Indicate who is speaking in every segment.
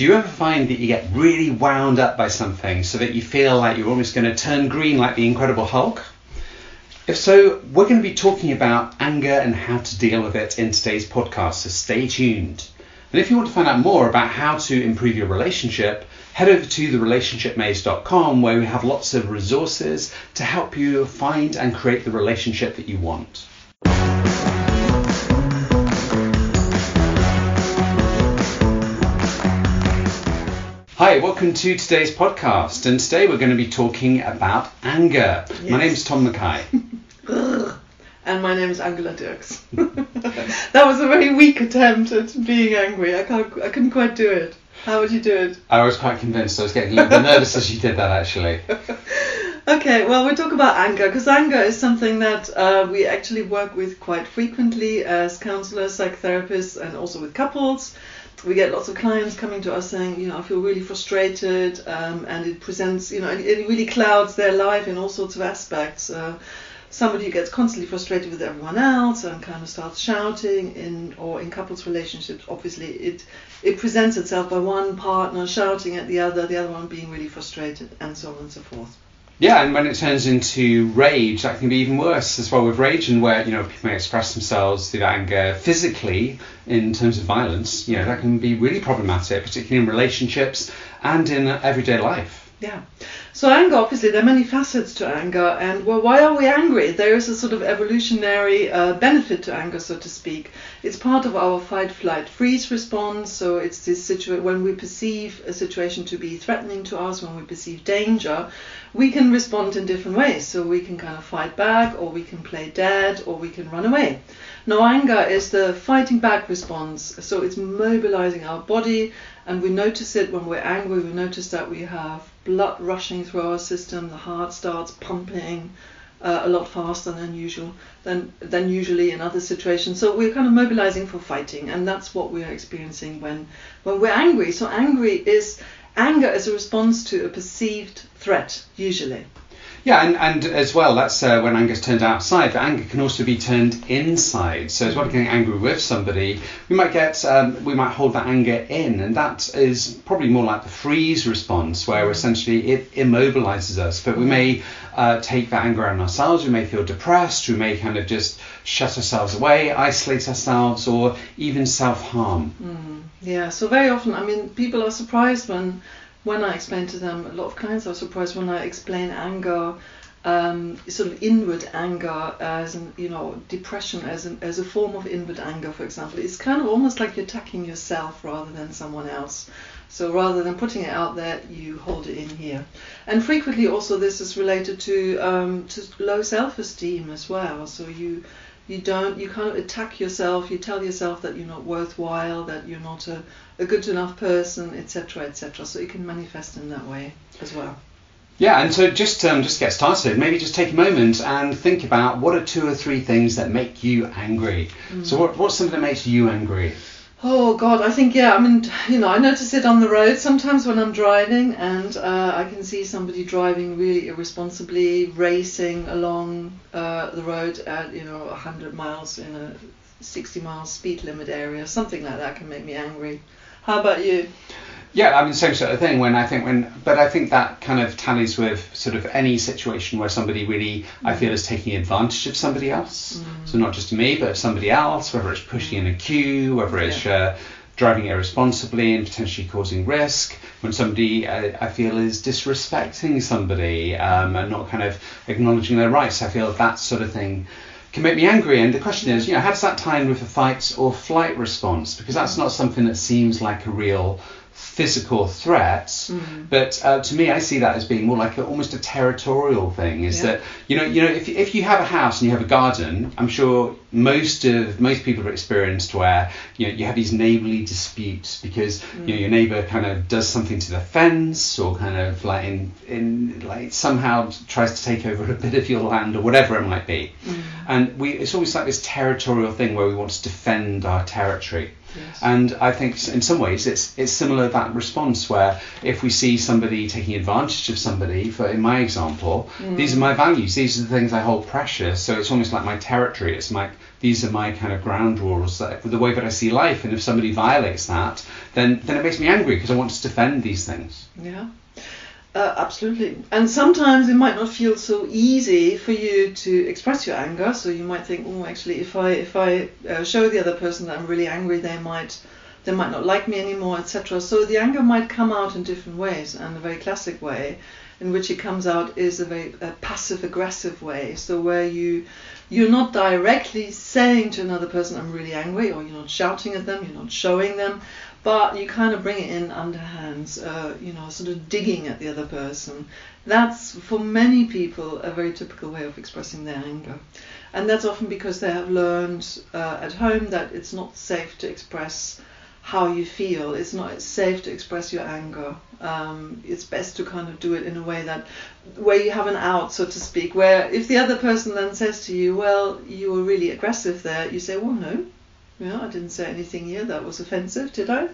Speaker 1: Do you ever find that you get really wound up by something so that you feel like you're almost going to turn green like the Incredible Hulk? If so, we're going to be talking about anger and how to deal with it in today's podcast, so stay tuned. And if you want to find out more about how to improve your relationship, head over to therelationshipmaze.com where we have lots of resources to help you find and create the relationship that you want. Hi, welcome to today's podcast, and today we're going to be talking about anger. My
Speaker 2: Yes.
Speaker 1: name's Tom Mackay.
Speaker 2: And my name is Angela Dirks. that was a very weak attempt at being angry. I can't. I couldn't quite do it. How would you do it?
Speaker 1: I was quite convinced. I was getting a little bit nervous as you did that, actually.
Speaker 2: Okay, well, we talk about anger because anger is something that uh, we actually work with quite frequently as counselors, psychotherapists, and also with couples. We get lots of clients coming to us saying, you know, I feel really frustrated, um, and it presents, you know, it, really clouds their life in all sorts of aspects. Uh, somebody who gets constantly frustrated with everyone else and kind of starts shouting in or in couples relationships obviously it it presents itself by one partner shouting at the other the other one being really frustrated and so on and so forth
Speaker 1: Yeah, and when it turns into rage, that can be even worse as well with rage, and where you know people may express themselves through anger physically in terms of violence. You know that can be really problematic, particularly in relationships and in everyday life.
Speaker 2: Yeah. So anger, obviously, there are many facets to anger, and well, why are we angry? There is a sort of evolutionary uh, benefit to anger, so to speak. It's part of our fight, flight, freeze response. So it's this situation when we perceive a situation to be threatening to us, when we perceive danger, we can respond in different ways. So we can kind of fight back, or we can play dead, or we can run away. Now, anger is the fighting back response. So it's mobilizing our body, and we notice it when we're angry. We notice that we have blood rushing through our system, the heart starts pumping uh, a lot faster than usual, than than usually in other situations. So we're kind of mobilizing for fighting, and that's what we're experiencing when when we're angry. So angry is anger is a response to a perceived threat, usually.
Speaker 1: Yeah, and, and as well, that's uh, when anger's turned outside, but anger can also be turned inside. So as well as getting angry with somebody, we might get, um, we might hold that anger in, and that is probably more like the freeze response, where essentially it immobilizes us. But we may uh, take that anger on ourselves, we may feel depressed, we may kind of just shut ourselves away, isolate ourselves, or even self-harm.
Speaker 2: Mm, yeah. So very often, I mean, people are surprised when when I explain to them. A lot of clients are surprised when I explain anger, um, sort of inward anger as an, you know, depression as an, as a form of inward anger, for example. It's kind of almost like you're attacking yourself rather than someone else. So rather than putting it out there, you hold it in here. And frequently, also, this is related to um, to low self-esteem as well. So you you don't you kind of attack yourself you tell yourself that you're not worthwhile that you're not a, a good enough person etc etc so it can manifest in that way as well
Speaker 1: Yeah, and so just um, just to get started, maybe just take a moment and think about what are two or three things that make you angry. So what, what's something that makes you angry?
Speaker 2: Oh god i think yeah i mean you know i notice it on the road sometimes when i'm driving and uh, i can see somebody driving really irresponsibly racing along uh, the road at you know 100 miles in a 60 mile speed limit area. Something like that can make me angry. How about you
Speaker 1: Yeah, I mean, same sort of thing. When I think when, but I think that kind of tallies with sort of any situation where somebody really, I feel, is taking advantage of somebody else. So not just me, but somebody else, whether it's pushing in a queue, whether it's uh, driving irresponsibly and potentially causing risk. When somebody, uh, I feel, is disrespecting somebody um, and not kind of acknowledging their rights, I feel that sort of thing can make me angry. And the question is, you know, how does that tie in with a fight or flight response? Because that's not something that seems like a real physical threats.
Speaker 2: Mm.
Speaker 1: but uh, to me, I see that as being more like a, almost a territorial thing. Is
Speaker 2: Yeah.
Speaker 1: that you know, you know, if, if you have a house and you have a garden, I'm sure most of most people have experienced where you know you have these neighbourly disputes because you know your neighbour kind of does something to the fence or kind of like in in like somehow tries to take over a bit of your land or whatever it might be, and we it's always like this territorial thing where we want to defend our territory.
Speaker 2: Yes.
Speaker 1: And I think in some ways it's it's similar that response where if we see somebody taking advantage of somebody, for in my example, mm. these are my values, these are the things I hold precious. So it's almost like my territory. It's like these are my kind of ground rules, that, the way that I see life. And if somebody violates that, then then it makes me angry because I want to defend these things.
Speaker 2: Yeah, uh, absolutely. And sometimes it might not feel so easy for you to express your anger. So you might think, oh, actually, if I if I uh, show the other person that I'm really angry, they might they might not like me anymore, etc. So the anger might come out in different ways, and a very classic way in which it comes out is a very passive aggressive way. So where you you're not directly saying to another person, I'm really angry, or you're not shouting at them, you're not showing them, but you kind of bring it in underhands, uh, you know, sort of digging at the other person. That's for many people a very typical way of expressing their anger. And that's often because they have learned uh, at home that it's not safe to express how you feel. It's not safe to express your anger. Um, it's best to kind of do it in a way that, where you have an out, so to speak. Where if the other person then says to you, "Well, you were really aggressive there," you say, "Well, no, yeah, I didn't say anything here that was offensive, did I?"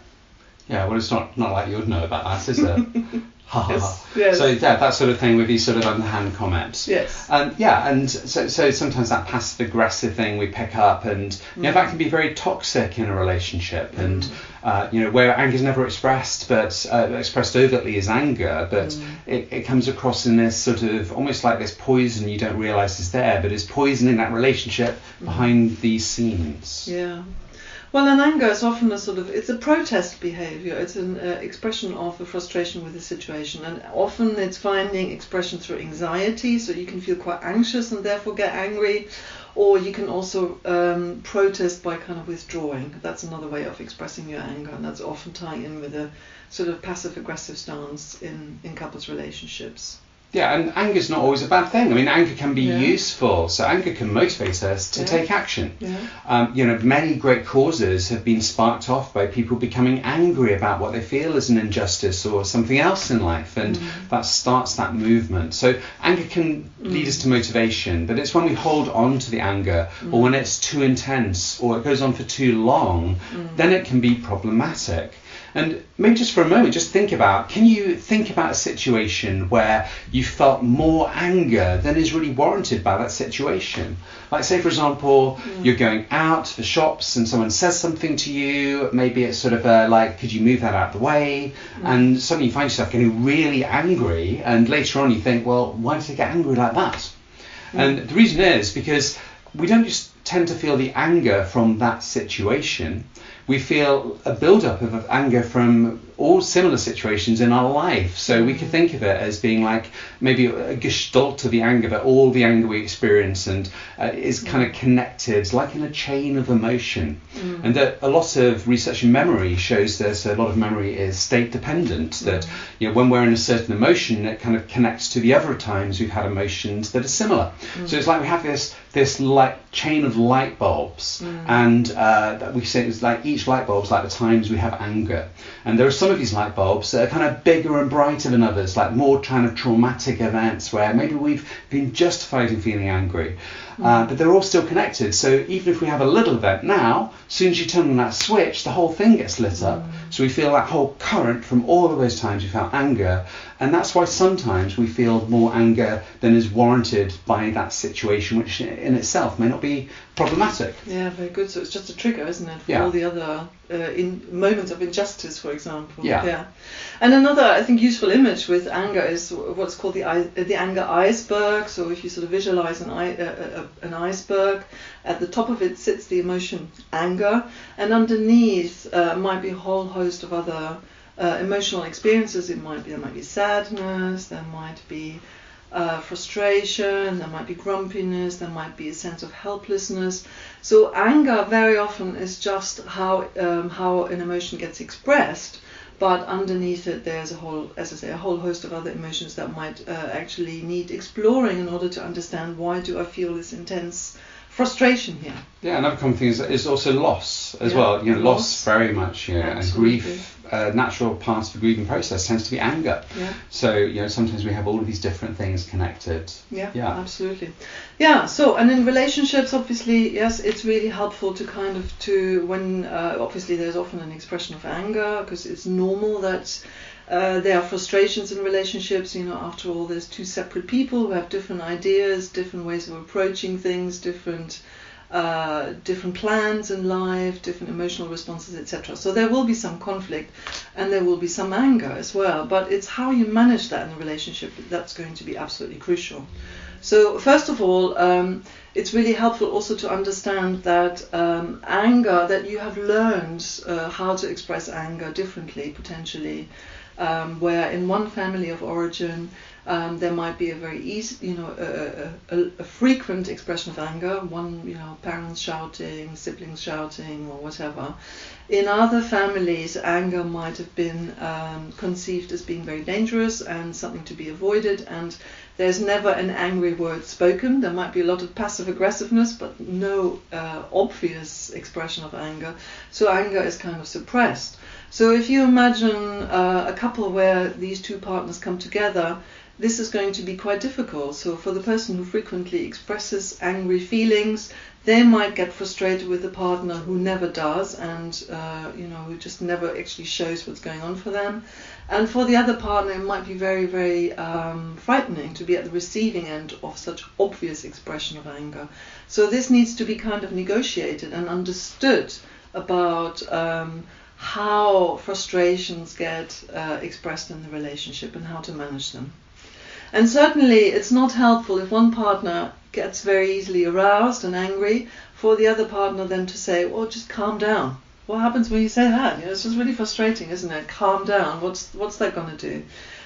Speaker 1: Yeah, well, it's not not like you'd know about that, is it? Ha ha
Speaker 2: Yes, yes.
Speaker 1: So yeah, that sort of thing with these sort of underhand comments.
Speaker 2: Yes.
Speaker 1: Um, yeah, and so, so sometimes that passive aggressive thing we pick up, and you know, that can be very toxic in a relationship, and uh, you know where anger is never expressed, but uh, expressed overtly as anger, but it, it comes across in this sort of almost like this poison you don't realise is there, but is poisoning that relationship behind these scenes.
Speaker 2: Yeah. Well, an anger is often a sort of it's a protest behavior. It's an uh, expression of a frustration with the situation, and often it's finding expression through anxiety. So you can feel quite anxious and therefore get angry, or you can also um, protest by kind of withdrawing. That's another way of expressing your anger, and that's often tying in with a sort of passive aggressive stance in in couples relationships.
Speaker 1: Yeah, and anger is not always a bad thing. I mean, anger can be
Speaker 2: Yeah.
Speaker 1: useful. So anger can motivate us to
Speaker 2: Yeah.
Speaker 1: take action.
Speaker 2: Yeah.
Speaker 1: Um, you know, many great causes have been sparked off by people becoming angry about what they feel is an injustice or something else in life, and mm. that starts that movement. So anger can mm. lead us to motivation, but it's when we hold on to the anger, mm. or when it's too intense, or it goes on for too long, then it can be problematic. And maybe just for a moment, just think about can you think about a situation where you felt more anger than is really warranted by that situation? Like, say, for example, mm. you're going out to the shops and someone says something to you, maybe it's sort of a, like, could you move that out of the way? Mm. And suddenly you find yourself getting really angry, and later on you think, well, why did I get angry like that? Mm. And the reason is because we don't just tend to feel the anger from that situation. We feel a build-up of, of anger from all similar situations in our life. So we could mm. think of it as being like maybe a gestalt of the anger, but all the anger we experience and uh, is kind of mm. connected, like in a chain of emotion. Mm. And that a lot of research in memory shows that a lot of memory is state dependent. That you know when we're in a certain emotion, it kind of connects to the other times we've had emotions that are similar. So it's like we have this this light chain of light bulbs, and uh, that we say it's like each light bulb is like the times we have anger. And there are some of these light bulbs that are kind of bigger and brighter than others, like more kind of traumatic events where maybe we've been justified in feeling angry. Uh, but they're all still connected. So even if we have a little event now, as soon as you turn on that switch, the whole thing gets lit up. So we feel that whole current from all of those times we felt anger. And that's why sometimes we feel more anger than is warranted by that situation, which in itself may not be problematic.
Speaker 2: Yeah, very good. So it's just a trigger, isn't it, for
Speaker 1: Yeah.
Speaker 2: all the other uh, in moments of injustice, for example.
Speaker 1: Yeah. yeah.
Speaker 2: And another, I think, useful image with anger is what's called the the anger iceberg. So if you sort of visualize an uh, uh, an iceberg, at the top of it sits the emotion anger, and underneath uh, might be a whole host of other uh, emotional experiences. It might be there might be sadness, there might be uh, frustration, there might be grumpiness, there might be a sense of helplessness. So anger very often is just how um, how an emotion gets expressed, but underneath it there's a whole, as I say, a whole host of other emotions that might uh, actually need exploring in order to understand why do I feel this intense frustration here.
Speaker 1: Yeah, another common thing is, is also loss as
Speaker 2: Yeah,
Speaker 1: well. You know, loss,
Speaker 2: loss.
Speaker 1: very much, yeah, and grief a natural part of the grieving process tends to be anger.
Speaker 2: Yeah.
Speaker 1: So you know sometimes we have all of these different things connected.
Speaker 2: Yeah,
Speaker 1: Yeah.
Speaker 2: absolutely. Yeah. So, and in relationships, obviously, yes, it's really helpful to kind of to when uh, obviously there's often an expression of anger because it's normal that. Uh, there are frustrations in relationships. You know, after all, there's two separate people who have different ideas, different ways of approaching things, different uh, different plans in life, different emotional responses, etc. So there will be some conflict, and there will be some anger as well. But it's how you manage that in the relationship that's going to be absolutely crucial. So first of all, um, it's really helpful also to understand that um, anger, that you have learned uh, how to express anger differently potentially. Um, where in one family of origin um, there might be a very easy, you know, a, a, a, frequent expression of anger. One, you know, parents shouting, siblings shouting, or whatever. In other families, anger might have been um, conceived as being very dangerous and something to be avoided, and there's never an angry word spoken. There might be a lot of passive aggressiveness, but no uh, obvious expression of anger. So anger is kind of suppressed. So if you imagine uh, a couple where these two partners come together, this is going to be quite difficult. So for the person who frequently expresses angry feelings, they might get frustrated with the partner who never does and uh, you know who just never actually shows what's going on for them. And for the other partner, it might be very, very um, frightening to be at the receiving end of such obvious expression of anger. So this needs to be kind of negotiated and understood about. Um, how frustrations get uh, expressed in the relationship and how to manage them. And certainly, it's not helpful if one partner gets very easily aroused and angry for the other partner then to say, "Well, just calm down." What happens when you say that? You know, it's just really frustrating, isn't it? Calm down. What's what's that going to do?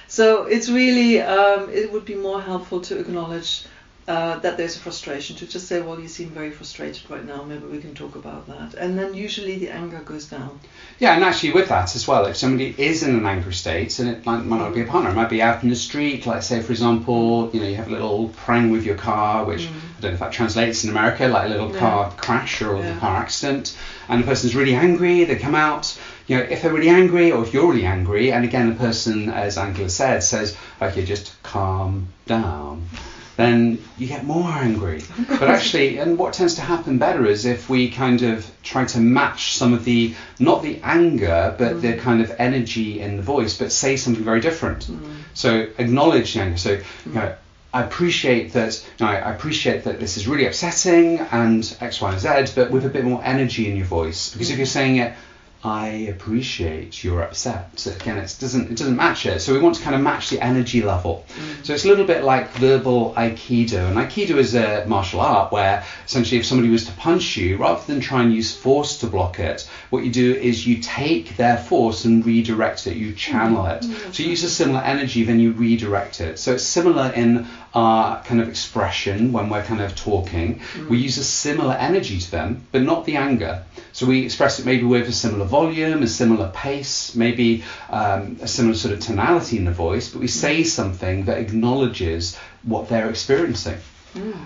Speaker 2: So it's really um, it would be more helpful to acknowledge uh, that there's a frustration to just say, well, you seem very frustrated right now. Maybe we can talk about that, and then usually the anger goes down.
Speaker 1: Yeah, and actually with that as well, if somebody is in an angry state, and it might, might not be a partner, it might be out in the street. Like say, for example, you know, you have a little prang with your car, which
Speaker 2: Mm.
Speaker 1: I don't know if that translates in America, like a little
Speaker 2: Yeah.
Speaker 1: car crash or
Speaker 2: Yeah.
Speaker 1: a car accident, and the person's really angry. They come out. You know, if they're really angry, or if you're really angry, and again, the person, as Angela said, says, "Okay, just calm down." Then you get more angry. But actually, and what tends to happen better is if we kind of try to match some of the, not the anger, but the mm. kind of energy in the voice, but say something very different. Mm. So acknowledge the anger. So, you know, I appreciate that. You know, I appreciate that this is really upsetting and X, Y, and Z, but with a bit more energy in your voice. Because if mm. you're saying it, I appreciate you're upset. So again, it doesn't it doesn't match it. So we want to kind of match the energy level. Mm. So it's a little bit like verbal aikido, and aikido is a martial art where essentially if somebody was to punch you, rather than try and use force to block it, what you do is you take their force and redirect it. You channel it. Mm. So you use a similar energy, then you redirect it. So it's similar in our kind of expression when we're kind of talking. Mm. We use a similar energy to them, but not the anger. So we express it maybe with a similar volume, a similar pace, maybe um, a similar sort of tonality in the voice, but we say something that acknowledges what they're experiencing.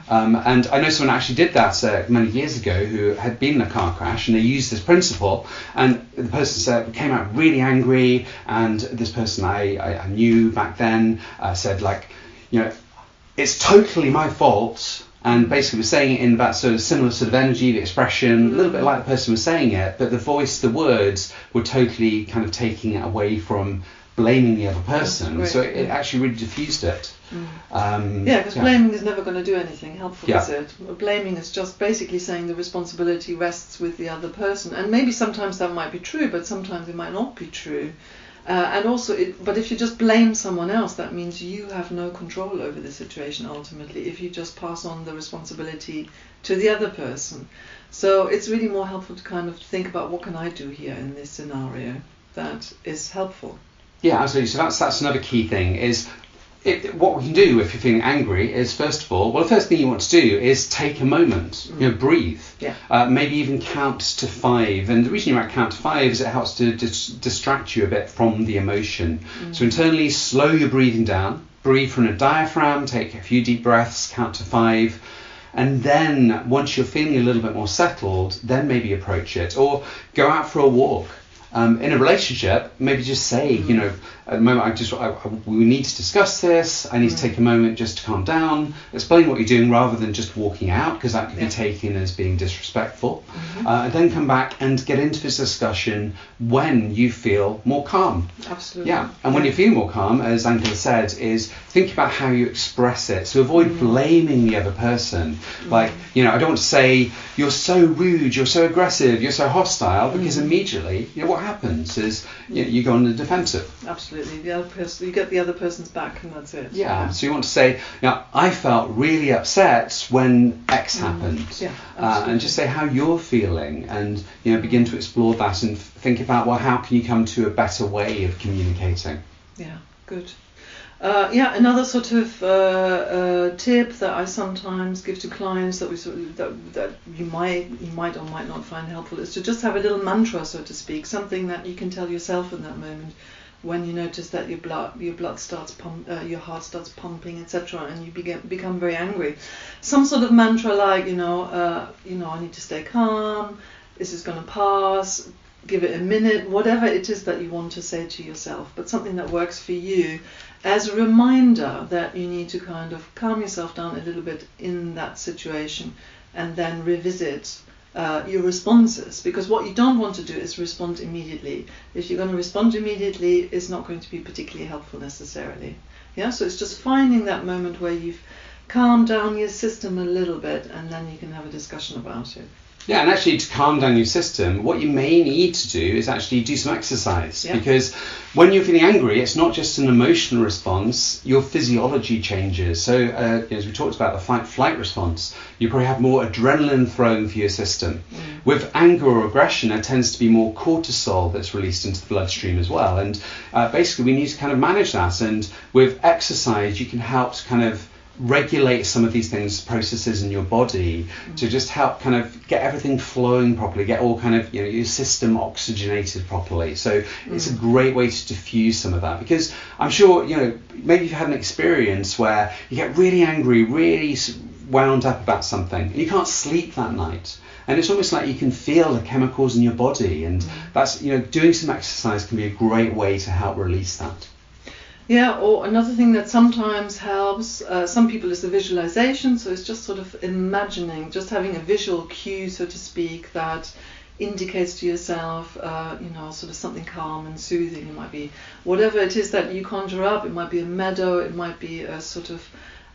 Speaker 1: Um, and I know someone actually did that uh, many years ago who had been in a car crash and they used this principle and the person said, came out really angry and this person I, I, I knew back then uh, said like, you know, it's totally my fault and basically was saying it in that sort of similar sort of energy, the expression, a little bit like the person was saying it, but the voice, the words were totally kind of taking it away from blaming the other person. So it, it actually really diffused it. Um,
Speaker 2: Yeah, because blaming is never going to do anything helpful,
Speaker 1: Yeah.
Speaker 2: is it? Blaming is just basically saying the responsibility rests with the other person, and maybe sometimes that might be true, but sometimes it might not be true. Uh, and also, it, but if you just blame someone else, that means you have no control over the situation ultimately. If you just pass on the responsibility to the other person, so it's really more helpful to kind of think about what can I do here in this scenario that is helpful.
Speaker 1: Yeah, absolutely. So that's that's another key thing is it, what we can do if you're feeling angry is first of all, well, the first thing you want to do is take a moment, you know, breathe.
Speaker 2: Yeah.
Speaker 1: Uh, maybe even count to five. And the reason you might count to five is it helps to dis- distract you a bit from the emotion. So internally, slow your breathing down. Breathe from the diaphragm. Take a few deep breaths. Count to five. And then once you're feeling a little bit more settled, then maybe approach it or go out for a walk. Um, in a relationship, maybe just say, you know, at the moment I just I, I, we need to discuss this. I need to take a moment just to calm down, explain what you're doing rather than just walking out because that could
Speaker 2: Yeah.
Speaker 1: be taken as being disrespectful. Mm-hmm. Uh, and then come back and get into this discussion when you feel more calm.
Speaker 2: Absolutely.
Speaker 1: Yeah, and when you feel more calm, as Angela said, is think about how you express it. So avoid mm-hmm. blaming the other person. Mm-hmm. Like, you know, I don't want to say you're so rude, you're so aggressive, you're so hostile, because immediately, you know, what happens is you, know, you go on the defensive.
Speaker 2: Absolutely. The other person, you get the other person's back, and that's it.
Speaker 1: Yeah. So you want to say, you know, I felt really upset when X happened.
Speaker 2: Yeah,
Speaker 1: Uh, and just say how you're feeling and, you know, begin to explore that and f- think about, well, how can you come to a better way of communicating?
Speaker 2: Yeah, good. Uh, yeah, another sort of uh, uh, tip that I sometimes give to clients that we sort of, that, that you might you might or might not find helpful is to just have a little mantra, so to speak, something that you can tell yourself in that moment when you notice that your blood your blood starts pump, uh, your heart starts pumping, etc., and you begin become very angry. Some sort of mantra like you know uh, you know I need to stay calm. This is going to pass. Give it a minute, whatever it is that you want to say to yourself, but something that works for you as a reminder that you need to kind of calm yourself down a little bit in that situation and then revisit uh, your responses because what you don't want to do is respond immediately. If you're going to respond immediately, it's not going to be particularly helpful necessarily. Yeah, so it's just finding that moment where you've calmed down your system a little bit and then you can have a discussion about it.
Speaker 1: Yeah, and actually to calm down your system, what you may need to do is actually do some exercise
Speaker 2: Yeah.
Speaker 1: because when you're feeling angry, it's not just an emotional response, your physiology changes. So, uh, as we talked about the fight flight response, you probably have more adrenaline thrown through your system. With anger or aggression, there tends to be more cortisol that's released into the bloodstream as well. And uh, basically, we need to kind of manage that. And with exercise, you can help to kind of regulate some of these things processes in your body to mm. just help kind of get everything flowing properly get all kind of you know your system oxygenated properly. So it's a mm. great way to diffuse some of that because i'm sure you know maybe you've had an experience where you get really angry really wound up about something and you can't sleep that night. And it's almost like you can feel the chemicals in your body and mm. that's you know doing some exercise can be a great way to help release that
Speaker 2: Yeah, or another thing that sometimes helps uh, some people is the visualization. So it's just sort of imagining, just having a visual cue, so to speak, that indicates to yourself, uh, you know, sort of something calm and soothing. It might be whatever it is that you conjure up. It might be a meadow. It might be a sort of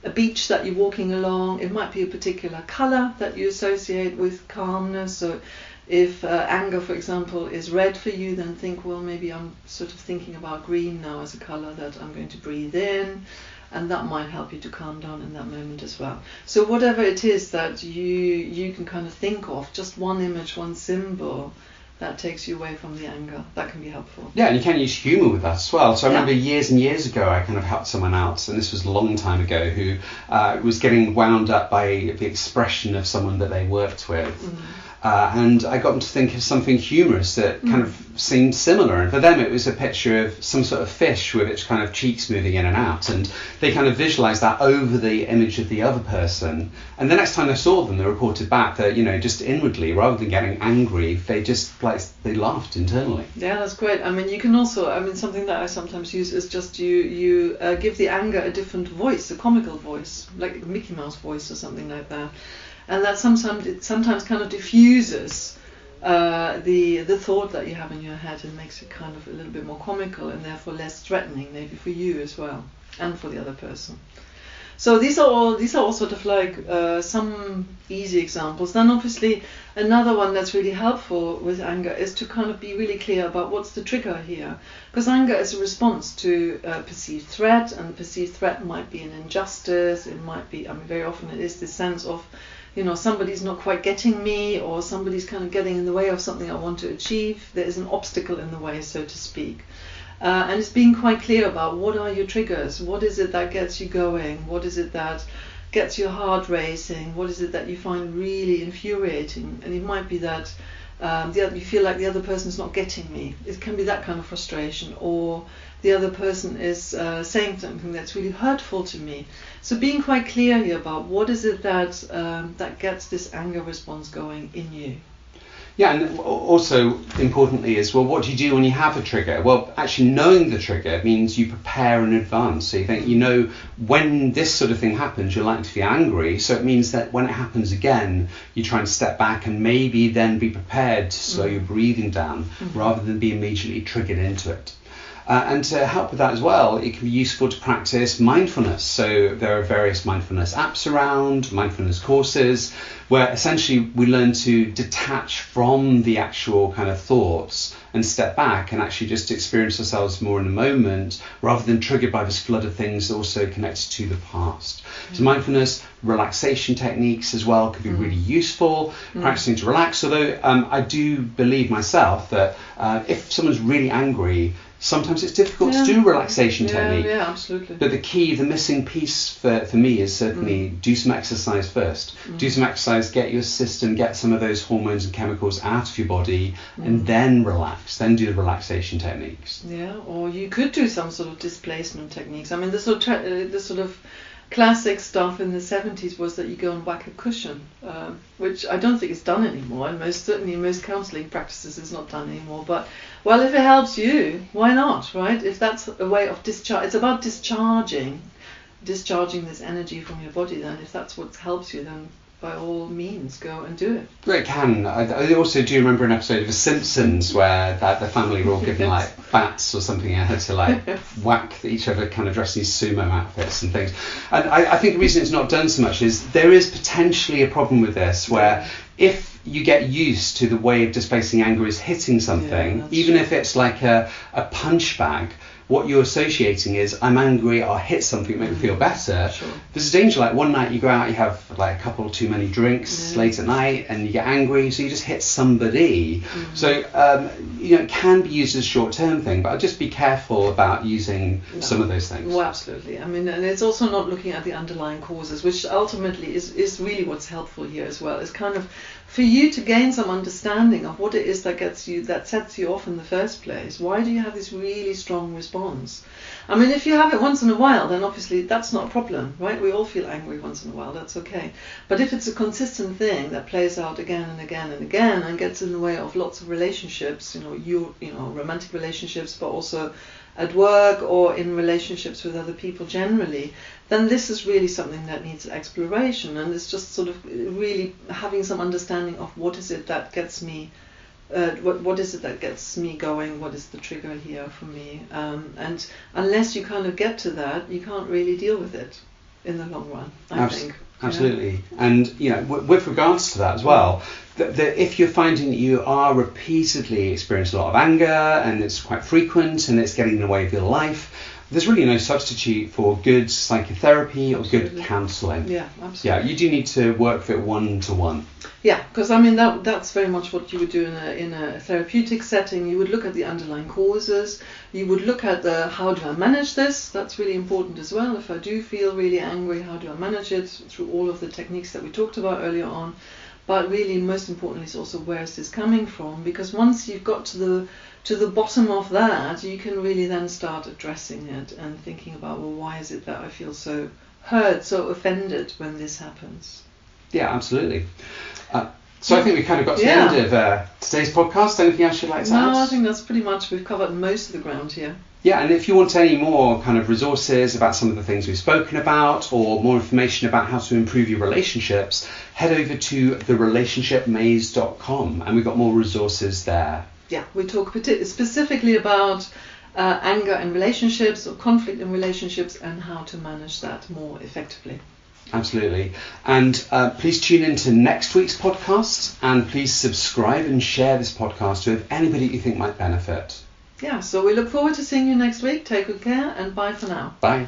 Speaker 2: a beach that you're walking along. It might be a particular color that you associate with calmness. So if uh, anger, for example, is red for you, then think, well, maybe I'm sort of thinking about green now as a color that I'm going to breathe in, and that might help you to calm down in that moment as well. So whatever it is that you you can kind of think of, just one image, one symbol, that takes you away from the anger. That can be helpful.
Speaker 1: Yeah, and you can use humour with that as well. So I
Speaker 2: Yeah.
Speaker 1: remember years and years ago, I kind of helped someone out, and this was a long time ago, who uh, was getting wound up by the expression of someone that they worked with. Uh, and I got them to think of something humorous that kind of seemed similar. And for them, it was a picture of some sort of fish with its kind of cheeks moving in and out. And they kind of visualized that over the image of the other person. And the next time they saw them, they reported back that, you know, just inwardly, rather than getting angry, they just like, they laughed internally.
Speaker 2: Yeah, that's great. I mean, you can also, I mean, something that I sometimes use is just you you uh, give the anger a different voice, a comical voice, like a Mickey Mouse voice or something like that, and that sometimes it sometimes kind of diffuses uh, the the thought that you have in your head and makes it kind of a little bit more comical and therefore less threatening, maybe for you as well and for the other person. So these are all these are all sort of like uh, some easy examples. Then obviously another one that's really helpful with anger is to kind of be really clear about what's the trigger here, because anger is a response to a perceived threat, and perceived threat might be an injustice. It might be I mean very often it is this sense of you know somebody's not quite getting me or somebody's kind of getting in the way of something I want to achieve. There is an obstacle in the way, so to speak. Uh, and it's being quite clear about what are your triggers, what is it that gets you going, what is it that gets your heart racing, what is it that you find really infuriating, and it might be that um, the other, you feel like the other person's not getting me. It can be that kind of frustration, or the other person is uh, saying something that's really hurtful to me. So being quite clear here about what is it that um, that gets this anger response going in you.
Speaker 1: Yeah, and also importantly is well, what do you do when you have a trigger? Well, actually knowing the trigger means you prepare in advance. So you think you know when this sort of thing happens, you're likely to be angry. So it means that when it happens again, you try and step back and maybe then be prepared to slow your breathing down rather than be immediately triggered into it. Uh, and to help with that as well, it can be useful to practice mindfulness. So there are various mindfulness apps around, mindfulness courses, where essentially we learn to detach from the actual kind of thoughts and step back and actually just experience ourselves more in the moment rather than triggered by this flood of things also connected to the past. Mm. So mindfulness, relaxation techniques as well could be mm. really useful, mm. practicing to relax. Although um, I do believe myself that uh, if someone's really angry, sometimes it's difficult yeah. to do relaxation
Speaker 2: yeah,
Speaker 1: technique.
Speaker 2: Yeah, absolutely.
Speaker 1: But the key, the missing piece for, for me is certainly mm. do some exercise first. Mm. Do some exercise, get your system, get some of those hormones and chemicals out of your body, mm. and then relax. Then do the relaxation techniques.
Speaker 2: Yeah, or you could do some sort of displacement techniques. I mean, the sort of, uh, the sort of classic stuff in the 70s was that you go and whack a cushion, um, which I don't think is done anymore, and most certainly in most counselling practices is not done anymore. But well, if it helps you, why not, right? If that's a way of discharge, it's about discharging, discharging this energy from your body. Then, if that's what helps you, then by all means, go and do it.
Speaker 1: Well, it can. I, I, also do you remember an episode of The Simpsons where that the family were all given like bats or something and had to like whack each other, kind of dressed in sumo outfits and things. And I, I think the reason it's not done so much is there is potentially a problem with this where if you get used to the way of displacing anger is hitting something,
Speaker 2: Yeah,
Speaker 1: even
Speaker 2: true.
Speaker 1: if it's like a, a punch bag, what you're associating is I'm angry, I'll hit something, make me feel better.
Speaker 2: Sure.
Speaker 1: There's a danger like one night you go out, you have like a couple too many drinks
Speaker 2: Yeah.
Speaker 1: late at night, and you get angry, so you just hit somebody.
Speaker 2: Mm.
Speaker 1: So um, you know it can be used as a short-term thing, but just be careful about using some of those things.
Speaker 2: Well, absolutely. I mean, and it's also not looking at the underlying causes, which ultimately is, is really what's helpful here as well. It's kind of for you to gain some understanding of what it is that gets you, that sets you off in the first place. Why do you have this really strong response? I mean, if you have it once in a while, then obviously that's not a problem, right? We all feel angry once in a while, that's okay. But if it's a consistent thing that plays out again and again and again and gets in the way of lots of relationships, you know, you, you know, romantic relationships, but also at work or in relationships with other people generally, then this is really something that needs exploration and it's just sort of really having some understanding of what is it that gets me uh, what, what is it that gets me going? What is the trigger here for me? Um, and unless you kind of get to that, you can't really deal with it in the long run. I
Speaker 1: Abs-
Speaker 2: think.
Speaker 1: Absolutely. And you know, w- with regards to that as well, that, that if you're finding that you are repeatedly experiencing a lot of anger and it's quite frequent and it's getting in the way of your life, there's really no substitute for good psychotherapy or good counselling.
Speaker 2: Yeah, absolutely.
Speaker 1: Yeah, you do need to work with it one to one.
Speaker 2: Yeah, because I mean that that's very much what you would do in a in a therapeutic setting. You would look at the underlying causes. You would look at the how do I manage this? That's really important as well. If I do feel really angry, how do I manage it through all of the techniques that we talked about earlier on? But really, most importantly, is also where is this coming from? Because once you've got to the to the bottom of that, you can really then start addressing it and thinking about well, why is it that I feel so hurt, so offended when this happens?
Speaker 1: Yeah, absolutely. Uh, so I think we kind of got to
Speaker 2: Yeah.
Speaker 1: the end of uh, today's podcast. Anything else you'd like to add?
Speaker 2: No, I think that's pretty much we've covered most of the ground here.
Speaker 1: Yeah, and if you want any more kind of resources about some of the things we've spoken about or more information about how to improve your relationships, head over to therelationshipmaze.com and we've got more resources there.
Speaker 2: Yeah, we talk specifically about uh, anger in relationships or conflict in relationships and how to manage that more effectively.
Speaker 1: Absolutely. And uh, please tune in to next week's podcast and please subscribe and share this podcast with anybody you think might benefit.
Speaker 2: Yeah, so we look forward to seeing you next week. Take good care and bye for now.
Speaker 1: Bye.